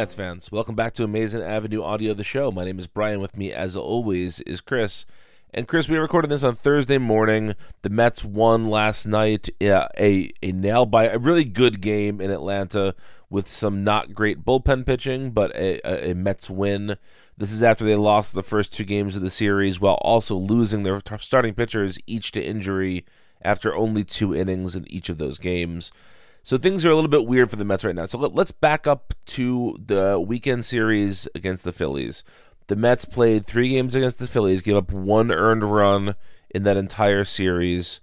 Mets fans. Welcome back to Amazing Avenue Audio, of the show. My name is Brian. With me, as always, is Chris. And Chris, we recorded this on Thursday morning. The Mets won last night uh, a, a nail by a really good game in Atlanta with some not great bullpen pitching, but a, a, a Mets win. This is after they lost the first two games of the series while also losing their starting pitchers each to injury after only two innings in each of those games. So things are a little bit weird for the Mets right now. So let, us back up to the weekend series against the Phillies. The Mets played three games against the Phillies, gave up one earned run in that entire series,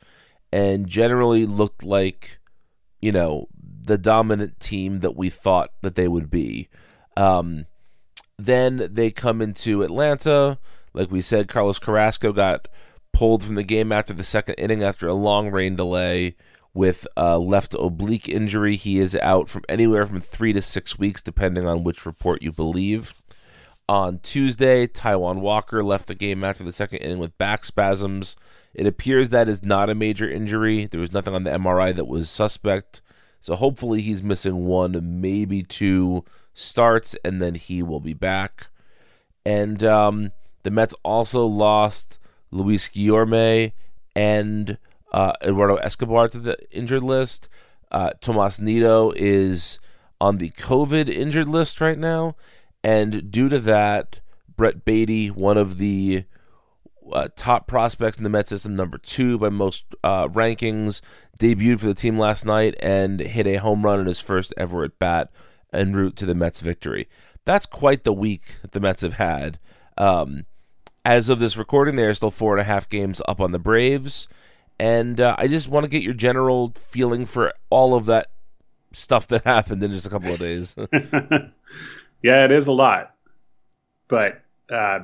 and generally looked like, you know, the dominant team that we thought that they would be. Um, then they come into Atlanta. Like we said, Carlos Carrasco got pulled from the game after the second inning after a long rain delay with a left oblique injury. He is out from anywhere from three to six weeks, depending on which report you believe. On Tuesday, Taijuan Walker left the game after the second inning with back spasms. It appears that is not a major injury. There was nothing on the MRI that was suspect. So hopefully he's missing one, maybe two starts, and then he will be back. And um, the Mets also lost Luis Guillorme and uh, Eduardo Escobar to the injured list. Uh, Tomas Nido is on the COVID injured list right now. And due to that, Brett Baty, one of the uh, top prospects in the Met system, number two by most uh, rankings, debuted for the team last night and hit a home run in his first ever at bat en route to the Mets' victory. That's quite the week that the Mets have had. Um, as of this recording, they are still four and a half games up on the Braves. And uh, I just want to get your general feeling for all of that stuff that happened in just a couple of days. yeah, it is a lot. But, uh,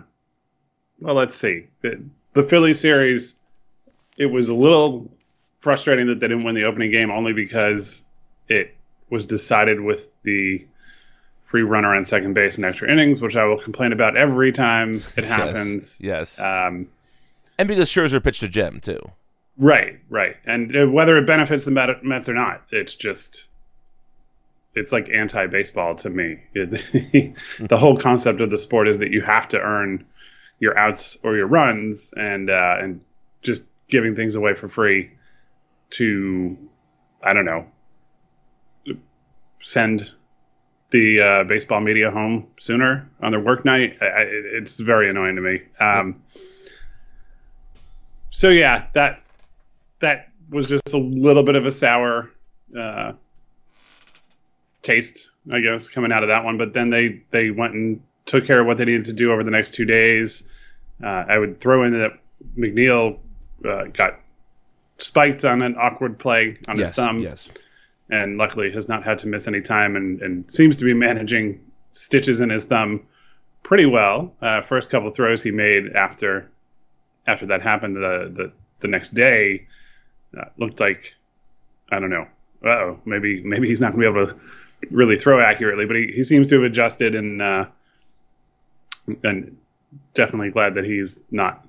well, let's see. The, the Philly series, it was a little frustrating that they didn't win the opening game only because it was decided with the free runner on second base in extra innings, which I will complain about every time it happens. Yes. yes. Um, and because Scherzer pitched a gem, too. Right, right. And uh, whether it benefits the Mets or not, it's just it's like anti-baseball to me. the whole concept of the sport is that you have to earn your outs or your runs, and uh, and just giving things away for free to, I don't know, send the uh, baseball media home sooner on their work night. I, it's very annoying to me. Um, so yeah, that that was just a little bit of a sour uh, taste, I guess, coming out of that one. But then they they went and took care of what they needed to do over the next two days. Uh, I would throw in that McNeil uh, got spiked on an awkward play on yes, his thumb. Yes. And luckily has not had to miss any time and, and seems to be managing stitches in his thumb pretty well. Uh, first couple throws he made after after that happened the the, the next day uh, looked like I don't know. oh, maybe maybe he's not going to be able to really throw accurately, but he, he seems to have adjusted and uh, and definitely glad that he's not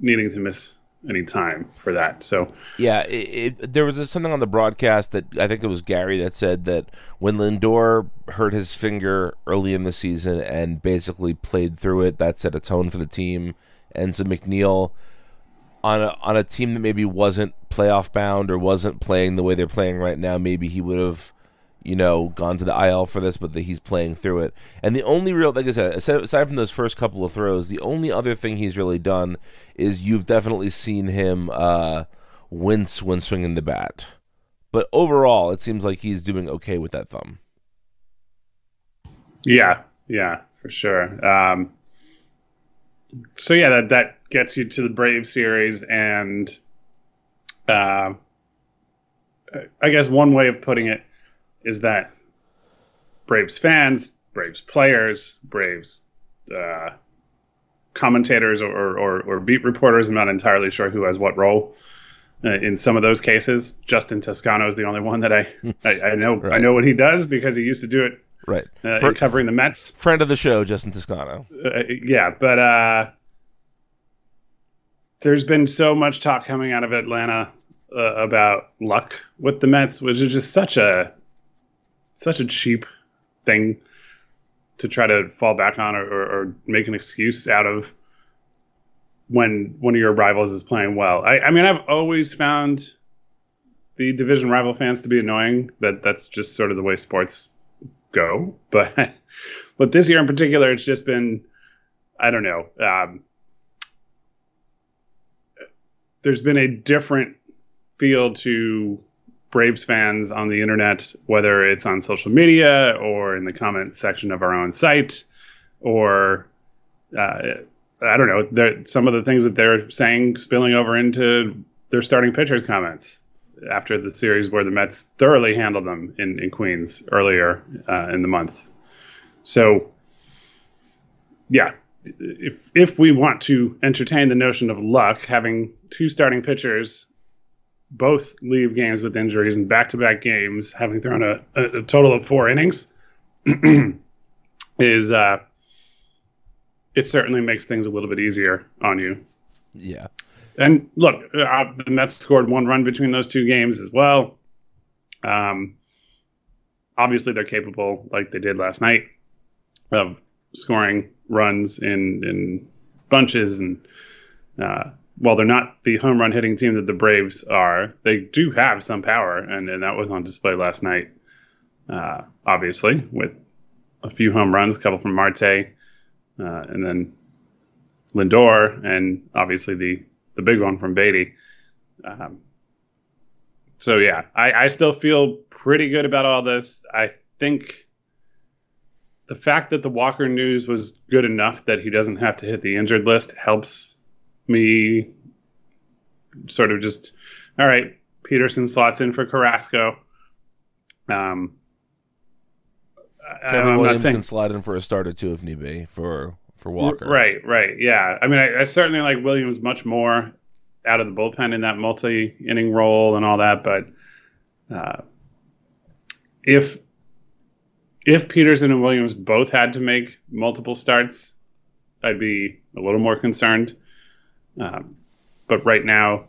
needing to miss any time for that. So yeah, it, it, there was something on the broadcast that I think it was Gary that said that when Lindor hurt his finger early in the season and basically played through it, that set a tone for the team. And so McNeil on a on a team that maybe wasn't playoff bound or wasn't playing the way they're playing right now, maybe he would have you know, gone to the IL for this, but the, he's playing through it. And the only real, like I said, aside from those first couple of throws, the only other thing he's really done is you've definitely seen him uh, wince when swinging the bat. But overall, it seems like he's doing okay with that thumb. Yeah, yeah, for sure. Um, so yeah, that that gets you to the Brave series, and uh, I guess one way of putting it is that Braves fans, Braves players, Braves uh, commentators or, or, or, beat reporters, I'm not entirely sure who has what role uh, in some of those cases. Justin Toscano is the only one that I, I, I know right. I know what he does because he used to do it right uh, For, covering the Mets. Friend of the show, Justin Toscano. Uh, yeah, but uh, there's been so much talk coming out of Atlanta uh, about luck with the Mets, which is just such a such a cheap thing to try to fall back on or, or, or, make an excuse out of when one of your rivals is playing well. I, I mean, I've always found the division rival fans to be annoying. That that's just sort of the way sports go. But but this year in particular, it's just been I don't know. Um, there's been a different feel to Braves fans on the internet, whether it's on social media or in the comment section of our own site, or uh, I don't know, some of the things that they're saying spilling over into their starting pitchers' comments after the series where the Mets thoroughly handled them in, in Queens earlier uh, in the month. So, yeah, if if we want to entertain the notion of luck, having two starting pitchers both leave games with injuries in back-to-back games, having thrown a, a, a total of four innings, is uh, it certainly makes things a little bit easier on you. Yeah. And look, uh, the Mets scored one run between those two games as well. Um, obviously, they're capable, like they did last night, of scoring runs in in bunches and uh, while they're not the home run hitting team that the Braves are, they do have some power, and, and that was on display last night. Uh, obviously, with a few home runs, a couple from Marte, uh, and then Lindor, and obviously the the big one from Baty. Um, so yeah, I, I still feel pretty good about all this. I think the fact that the Walker news was good enough that he doesn't have to hit the injured list helps me sort of just, all right, Peterson slots in for Carrasco. Um, Kevin Williams can slide in for a start or two if need be for for Walker. Right, right, yeah. I mean, I, I certainly like Williams much more out of the bullpen in that multi-inning role and all that, but uh, if if Peterson and Williams both had to make multiple starts, I'd be a little more concerned. Um, but right now,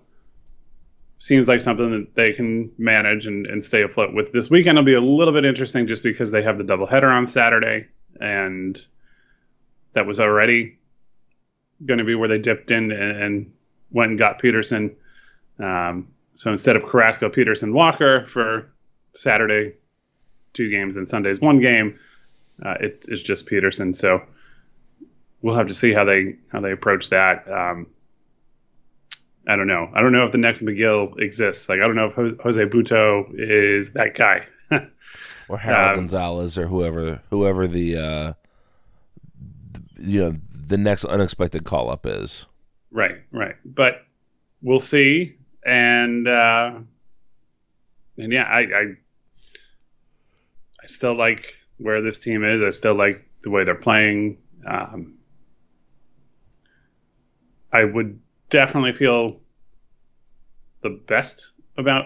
seems like something that they can manage and, and stay afloat with. This weekend will be a little bit interesting just because they have the doubleheader on Saturday, and that was already going to be where they dipped in and, and, went and got Peterson. Um, so instead of Carrasco, Peterson, Walker for Saturday, two games, and Sunday's one game, uh, it, it's just Peterson. So we'll have to see how they how they approach that. Um, I don't know. I don't know if the next Megill exists. Like I don't know if Jose Butto is that guy. or Harold um, Gonzalez or whoever whoever the uh, you know the next unexpected call up is. Right, right. But we'll see. And uh, and yeah, I, I I still like where this team is. I still like the way they're playing. Um, I would definitely feel the best about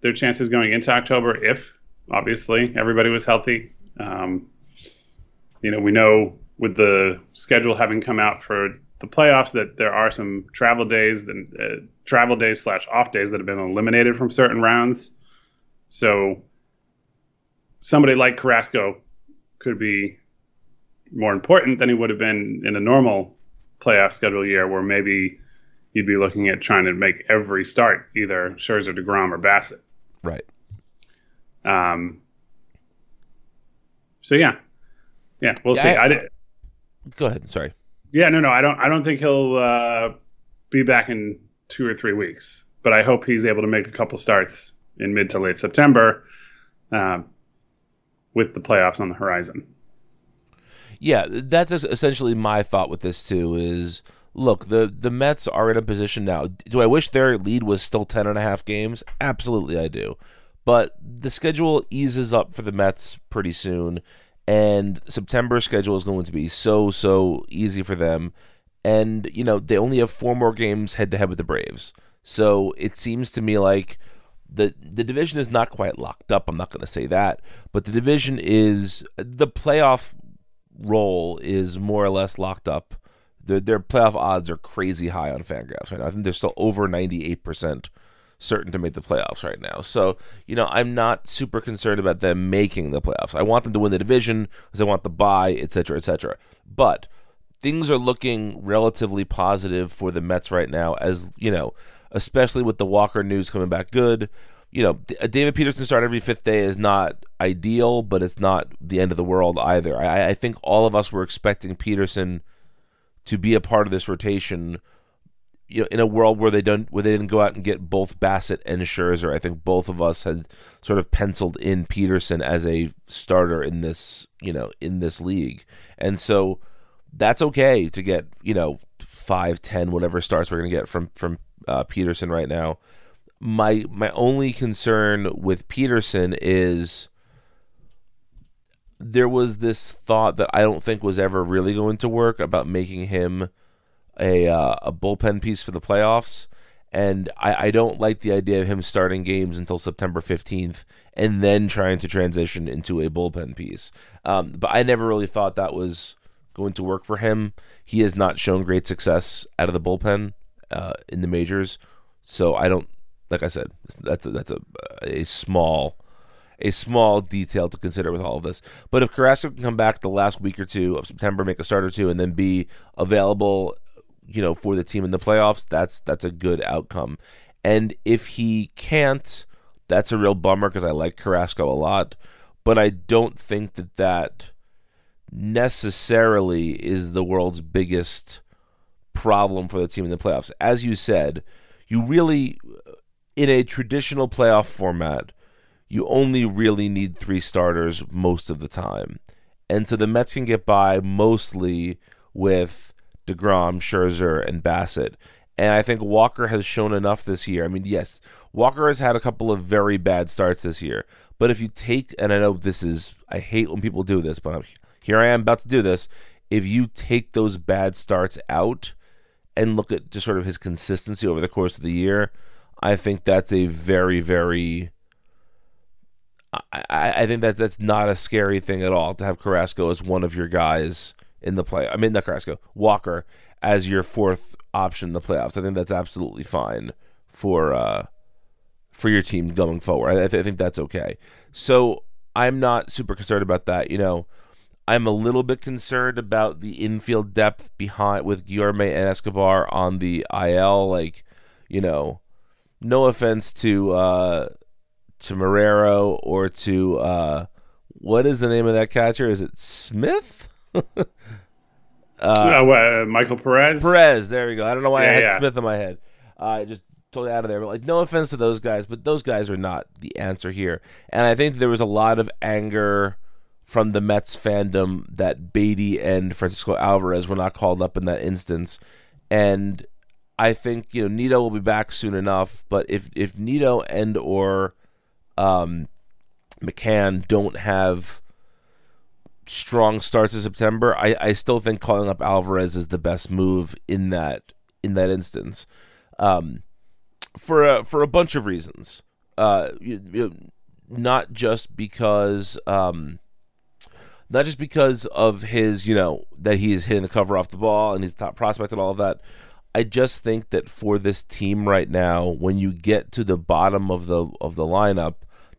their chances going into October if, obviously, everybody was healthy. Um, you know, we know with the schedule having come out for the playoffs that there are some travel days, and uh, travel days slash off days that have been eliminated from certain rounds. So somebody like Carrasco could be more important than he would have been in a normal playoff schedule year, where maybe you'd be looking at trying to make every start either Scherzer, Degrom, or Bassitt. Right. Um. So yeah, yeah, we'll yeah, see. I, I did. Go ahead. Sorry. Yeah, no, no, I don't. I don't think he'll uh, be back in two or three weeks, but I hope he's able to make a couple starts in mid to late September, um, with the playoffs on the horizon. Yeah, that's essentially my thought with this too. Is look, the the Mets are in a position now. Do I wish their lead was still ten and a half games? Absolutely, I do. But the schedule eases up for the Mets pretty soon and September schedule is going to be so so easy for them. And you know they only have four more games head to head with the Braves, so it seems to me like the the division is not quite locked up. I'm not going to say that, but the division is the playoff role is more or less locked up. Their, their playoff odds are crazy high on Fangraphs right now. I think they're still over 98 percent certain to make the playoffs right now. So, you know, I'm not super concerned about them making the playoffs. I want them to win the division because I want the bye, etc., etc. But things are looking relatively positive for the Mets right now, as you know, especially with the Walker news coming back good. You know, uh, David Peterson start every fifth day is not ideal, but it's not the end of the world either. I, I think all of us were expecting Peterson to be a part of this rotation you know, in a world where they don't, where they didn't go out and get both Bassitt and Scherzer, I think both of us had sort of penciled in Peterson as a starter in this, you know, in this league, and so that's okay to get, you know, five, ten, whatever starts we're gonna get from from uh, Peterson right now. My my only concern with Peterson is there was this thought that I don't think was ever really going to work about making him a uh, a bullpen piece for the playoffs. And I, I don't like the idea of him starting games until September 15th and then trying to transition into a bullpen piece. Um, but I never really thought that was going to work for him. He has not shown great success out of the bullpen uh, in the majors. So I don't, like I said, that's a, that's a, a small a small detail to consider with all of this. But if Carrasco can come back the last week or two of September, make a start or two, and then be available you know, for the team in the playoffs, that's that's a good outcome. And if he can't, that's a real bummer because I like Carrasco a lot, but I don't think that that necessarily is the world's biggest problem for the team in the playoffs. As you said, you really in a traditional playoff format, you only really need three starters most of the time. And so the Mets can get by mostly with DeGrom, Scherzer, and Bassitt. And I think Walker has shown enough this year. I mean, yes, Walker has had a couple of very bad starts this year. But if you take, and I know this is, I hate when people do this, but I'm, here I am about to do this. If you take those bad starts out and look at just sort of his consistency over the course of the year, I think that's a very, very. I, I think that that's not a scary thing at all to have Carrasco as one of your guys in the play. I mean, not Carrasco, Walker as your fourth option in the playoffs. I think that's absolutely fine for uh, for your team going forward. I, th- I think that's okay. So I'm not super concerned about that. You know, I'm a little bit concerned about the infield depth behind with Guillorme and Escobar on the IL. Like, you know, no offense to uh, to Marrero or to uh, what is the name of that catcher? Is it Smith? Uh, uh, Michael Perez. Perez. There we go. I don't know why Yeah, I had yeah. Smith in my head. I just totally out of there. But like, no offense to those guys, but those guys are not the answer here. And I think there was a lot of anger from the Mets fandom that Baty and Francisco Alvarez were not called up in that instance. And I think you know Nido will be back soon enough. But if if Nido and or um, McCann don't have strong starts in September, I, I still think calling up Alvarez is the best move in that in that instance, um, for a, for a bunch of reasons. Uh, you, you, not just because um, not just because of his you know that he is hitting the cover off the ball and he's top prospect and all of that. I just think that for this team right now, when you get to the bottom of the of the lineup,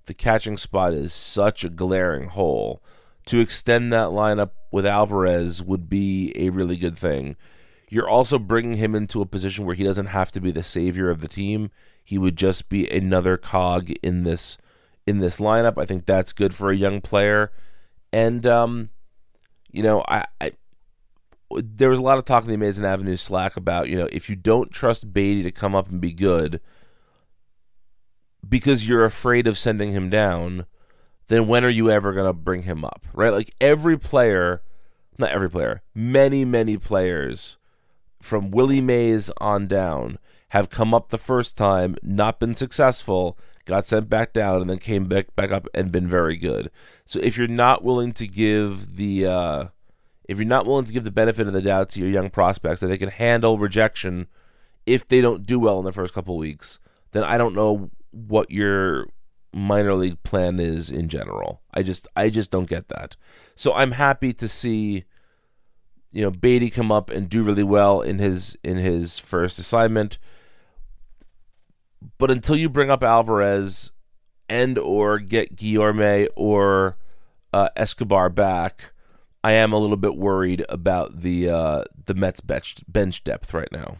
the catching spot is such a glaring hole. To extend that lineup with Alvarez would be a really good thing. You're also bringing him into a position where he doesn't have to be the savior of the team. He would just be another cog in this in this lineup. I think that's good for a young player. And um, you know, I, I there was a lot of talk in the Amazing Avenue Slack about, you know, if you don't trust Baty to come up and be good because you're afraid of sending him down, then when are you ever going to bring him up? Right? Like every player, not every player, many, many players from Willie Mays on down have come up the first time, not been successful, got sent back down, and then came back back up and been very good. So if you're not willing to give the uh, if you're not willing to give the benefit of the doubt to your young prospects that they can handle rejection if they don't do well in the first couple weeks, then I don't know what your minor league plan is in general. I just I just don't get that. So I'm happy to see you know Baty come up and do really well in his in his first assignment. But until you bring up Alvarez and or get Guillorme or uh, Escobar back, I am a little bit worried about the uh, the Mets bench bench depth right now.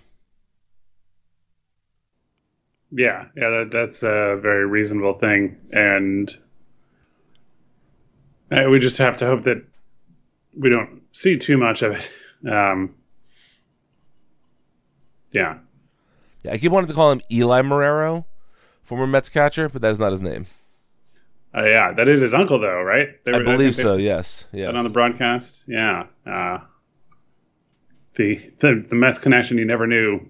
Yeah, yeah, that, that's a very reasonable thing, and we just have to hope that we don't see too much of it. Um, yeah, Yeah, I keep wanting to call him Eli Marrero, former Mets catcher, but that's not his name. uh, yeah, that is his uncle, though, right? They I believe so. said- Yes, yes. said on the broadcast. Yeah, uh, the, the the Mets connection you never knew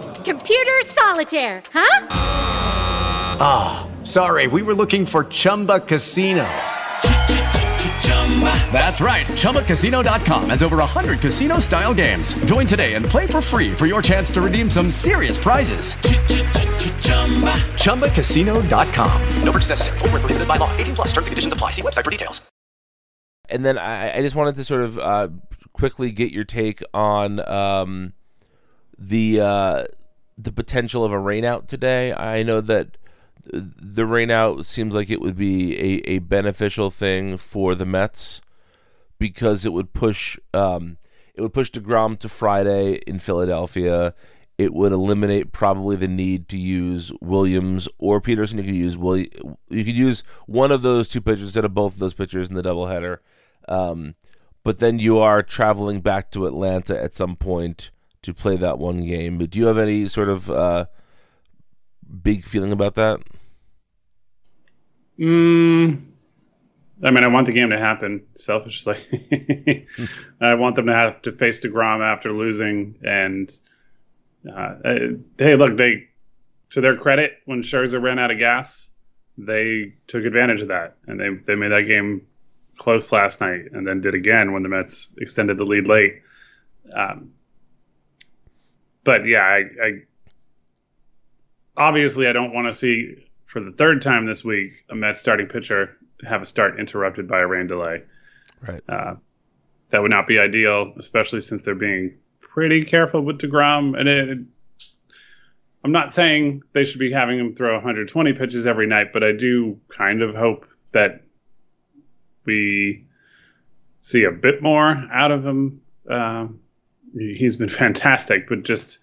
Computer solitaire, huh? Ah, sorry, we were looking for Chumba Casino. That's right. ChumbaCasino.com has over 100 casino style games. Join today and play for free for your chance to redeem some serious prizes. ChumbaCasino.com. No purchase necessary. Void where prohibited by law. 18 plus. Terms and conditions apply. See website for details. and then I, I just wanted to sort of uh, quickly get your take on um, the uh, the potential of a rainout today. I know that the rainout seems like it would be a, a beneficial thing for the Mets because it would push um, it would push Degrom to Friday in Philadelphia. It would eliminate probably the need to use Williams or Peterson. You could use Willi- You could use one of those two pitchers instead of both of those pitchers in the doubleheader. Um, but then you are traveling back to Atlanta at some point to play that one game. But do you have any sort of uh, big feeling about that? Mm, I mean, I want the game to happen selfishly. I want them to have to face Degrom after losing. And uh, hey, look, they to their credit, when Scherzer ran out of gas, they took advantage of that and they they made that game close last night and then did again when the Mets extended the lead late. Um, but yeah, I, I obviously I don't want to see for the third time this week a Mets starting pitcher have a start interrupted by a rain delay. Right. Uh, that would not be ideal, especially since they're being pretty careful with Degrom. And it, I'm not saying they should be having him throw 120 pitches every night, but I do kind of hope that we see a bit more out of him. Uh, he's been fantastic, but just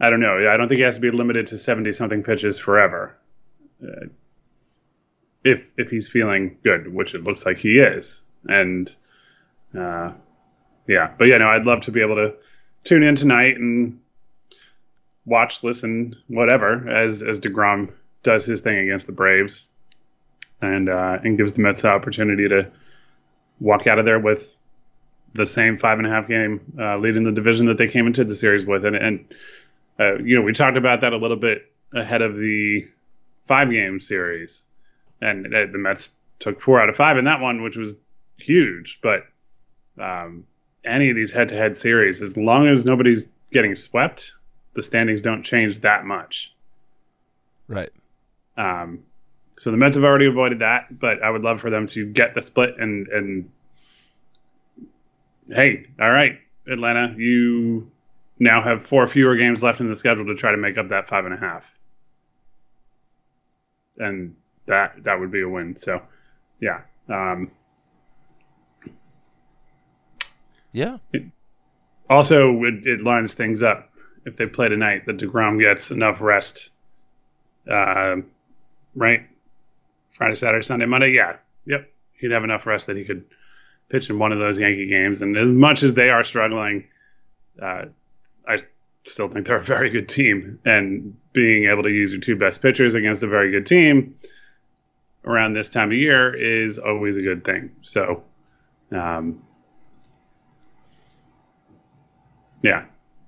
I don't know. I don't think he has to be limited to 70 something pitches forever. Uh, if if he's feeling good, which it looks like he is, and uh, yeah, but yeah, no, I'd love to be able to tune in tonight and watch, listen, whatever, as as Degrom does his thing against the Braves, and uh, and gives the Mets the opportunity to walk out of there with the same five and a half game uh, lead in the division that they came into the series with, and and uh, you know we talked about that a little bit ahead of the five game series, and uh, the Mets took four out of five in that one, which was huge. But um, any of these head to head series, as long as nobody's getting swept, the standings don't change that much. Right. Um, so the Mets have already avoided that, but I would love for them to get the split and and hey, all right, Atlanta, you now have four fewer games left in the schedule to try to make up that five and a half, and that that would be a win. So, yeah, um, yeah. It, also, it, it lines things up if they play tonight that Degrom gets enough rest. Uh, right, Friday, Saturday, Sunday, Monday. Yeah, yep, he'd have enough rest that he could pitch in one of those Yankee games. And as much as they are struggling, uh, I still think they're a very good team. And being able to use your two best pitchers against a very good team around this time of year is always a good thing. So, um, yeah,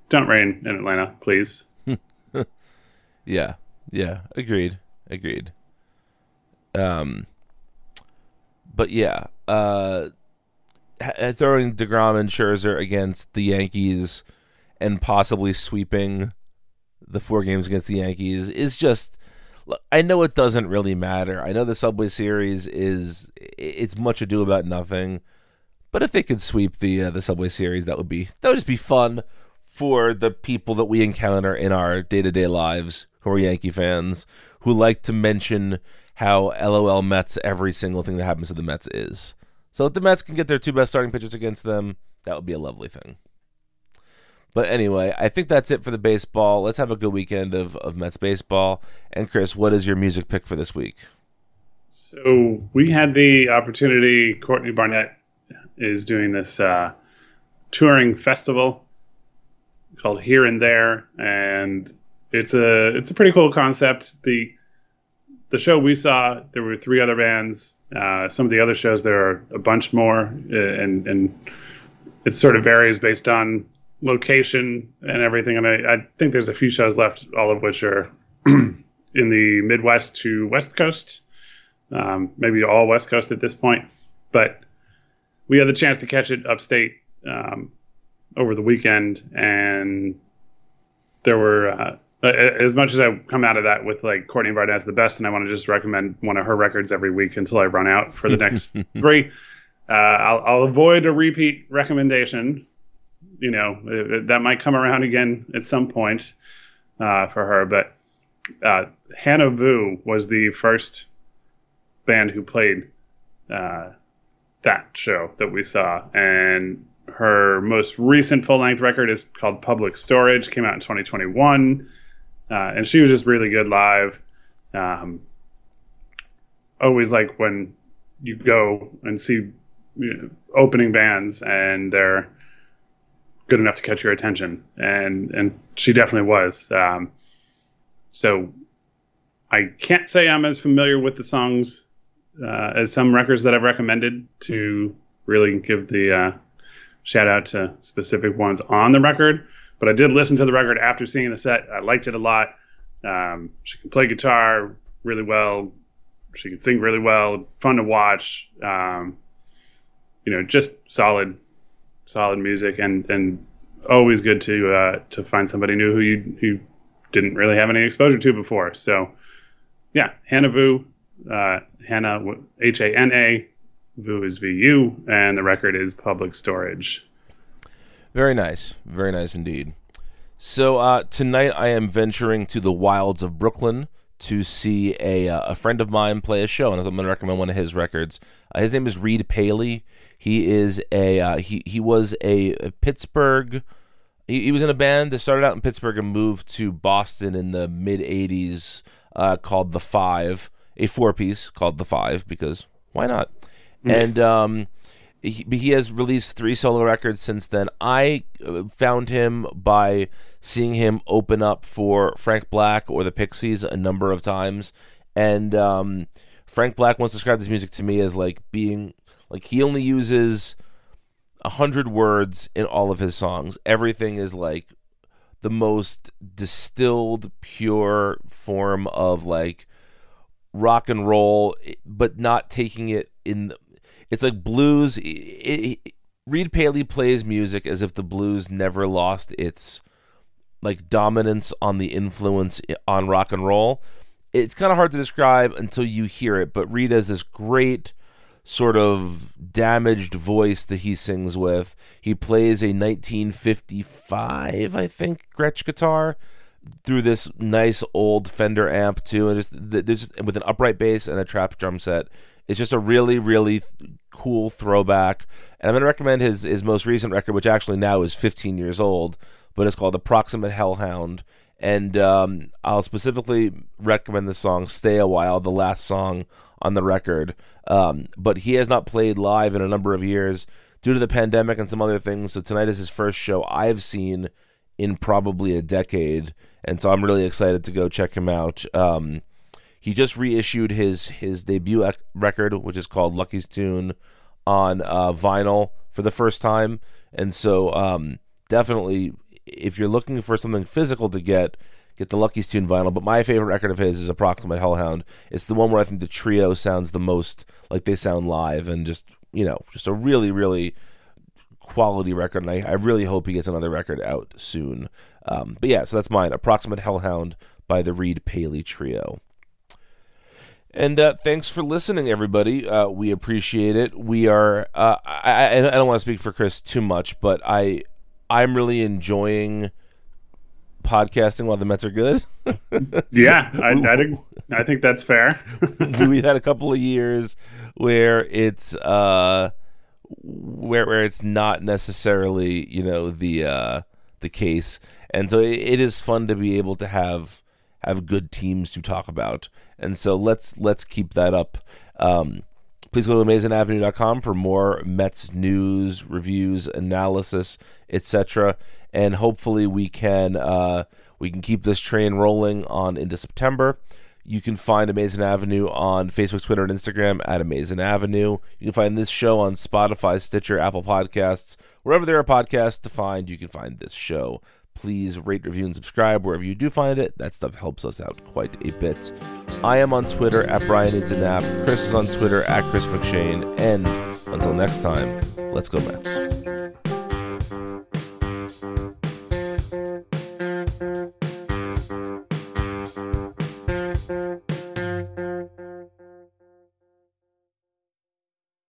don't rain in Atlanta, please. yeah, yeah, agreed, agreed. Um, but yeah, uh, throwing Degrom and Scherzer against the Yankees and possibly sweeping the four games against the Yankees is just. I know it doesn't really matter. I know the Subway Series is it's much ado about nothing, but if they could sweep the uh, the Subway Series, that would be that would just be fun for the people that we encounter in our day to day lives who are Yankee fans who like to mention how LOL Mets every single thing that happens to the Mets is. So if the Mets can get their two best starting pitchers against them, that would be a lovely thing. But anyway, I think that's it for the baseball. Let's have a good weekend of, of Mets baseball. And Chris, what is your music pick for this week? So we had the opportunity. Courtney Barnett is doing this uh, touring festival called Here and There, and it's a it's a pretty cool concept. The the show we saw, there were three other bands. Uh, some of the other shows, there are a bunch more, uh, and and it sort of varies based on location and everything. And I, I think there's a few shows left, all of which are in the Midwest to West Coast, um, maybe all West Coast at this point. But we had the chance to catch it upstate um, over the weekend, and there were. Uh, as much as I come out of that with like Courtney Barnett's the best, and I want to just recommend one of her records every week until I run out for the next three. Uh, I'll, I'll, avoid a repeat recommendation. You know it, it, that might come around again at some point uh, for her, but uh, Hana Vu was the first band who played uh, that show that we saw, and her most recent full length record is called Public Storage. Came out in 2021 uh, and she was just really good live. Um, always like when you go and see you know, opening bands and they're good enough to catch your attention, and and she definitely was. Um, so I can't say I'm as familiar with the songs uh, as some records that I've recommended to really give the uh, shout out to specific ones on the record. But I did listen to the record after seeing the set. I liked it a lot. Um, she can play guitar really well. she can sing really well, fun to watch. Um, you know, just solid, solid music, and and always good to uh, to find somebody new who you who didn't really have any exposure to before. So, yeah, Hana Vu, uh, Hana H A N A, Vu is V U, and the record is Public Storage. Very nice, very nice indeed. So uh, tonight I am venturing to the wilds of Brooklyn to see a uh, a friend of mine play a show, and I'm going to recommend one of his records. Uh, his name is Reed Paley. He is a uh, he he was a, a Pittsburgh. He, he, was in a band that started out in Pittsburgh and moved to Boston in the mid '80s, uh, called the Five, a four piece called the Five because why not? Mm. And um, he, he has released three solo records since then. I uh, found him by seeing him open up for Frank Black or the Pixies a number of times, and um, Frank Black once described this music to me as like being like he only uses a hundred words in all of his songs. Everything is like the most distilled, pure form of like rock and roll, but not taking it in. It's like blues. It, it, Reed Paley plays music as if the blues never lost its like dominance on the influence on rock and roll. It's kind of hard to describe until you hear it, but Reed has this great sort of damaged voice that he sings with. He plays a 1955, I think, Gretsch guitar through this nice old Fender amp too, and just there's just with an upright bass and a trap drum set. It's just a really, really cool throwback. And I'm going to recommend his his most recent record, which actually now is 15 years old, but it's called Approximate Hellhound. And um, I'll specifically recommend the song "Stay a While," the last song on the record. Um, but he has not played live in a number of years due to the pandemic and some other things. So tonight is his first show I've seen in probably a decade, and so I'm really excited to go check him out. Um, he just reissued his his debut record, which is called Lucky's Tune, on uh, vinyl for the first time, and so um, definitely if you're looking for something physical to get, get the Lucky's Tune vinyl. But my favorite record of his is Approximate Hellhound. It's the one where I think the trio sounds the most like they sound live, and just you know, just a really, really quality record. And I, I really hope he gets another record out soon. Um, but yeah, so that's mine. Approximate Hellhound by the Reed Paley Trio. And uh, thanks for listening, everybody. Uh, we appreciate it. We are. Uh, I, I, don't want to speak for Chris too much, but I I'm really enjoying podcasting while the Mets are good. yeah, I, I, think I think that's fair. we had a couple of years where it's uh where where it's not necessarily you know the uh the case, and so it, it is fun to be able to have have good teams to talk about, and so let's let's keep that up. Um, Please go to amazingavenue.com for more Mets news, reviews, analysis, etc. And hopefully we can uh, we can keep this train rolling on into September. You can find Amazing Avenue on Facebook, Twitter, and Instagram at Amazing Avenue. You can find this show on Spotify, Stitcher, Apple Podcasts, wherever there are podcasts to find. You can find this show please rate, review, and subscribe wherever you do find it. That stuff helps us out quite a bit. I am on Twitter at Brian Needs a Nap. Chris is on Twitter at Chris McShane. And until next time, let's go Mets.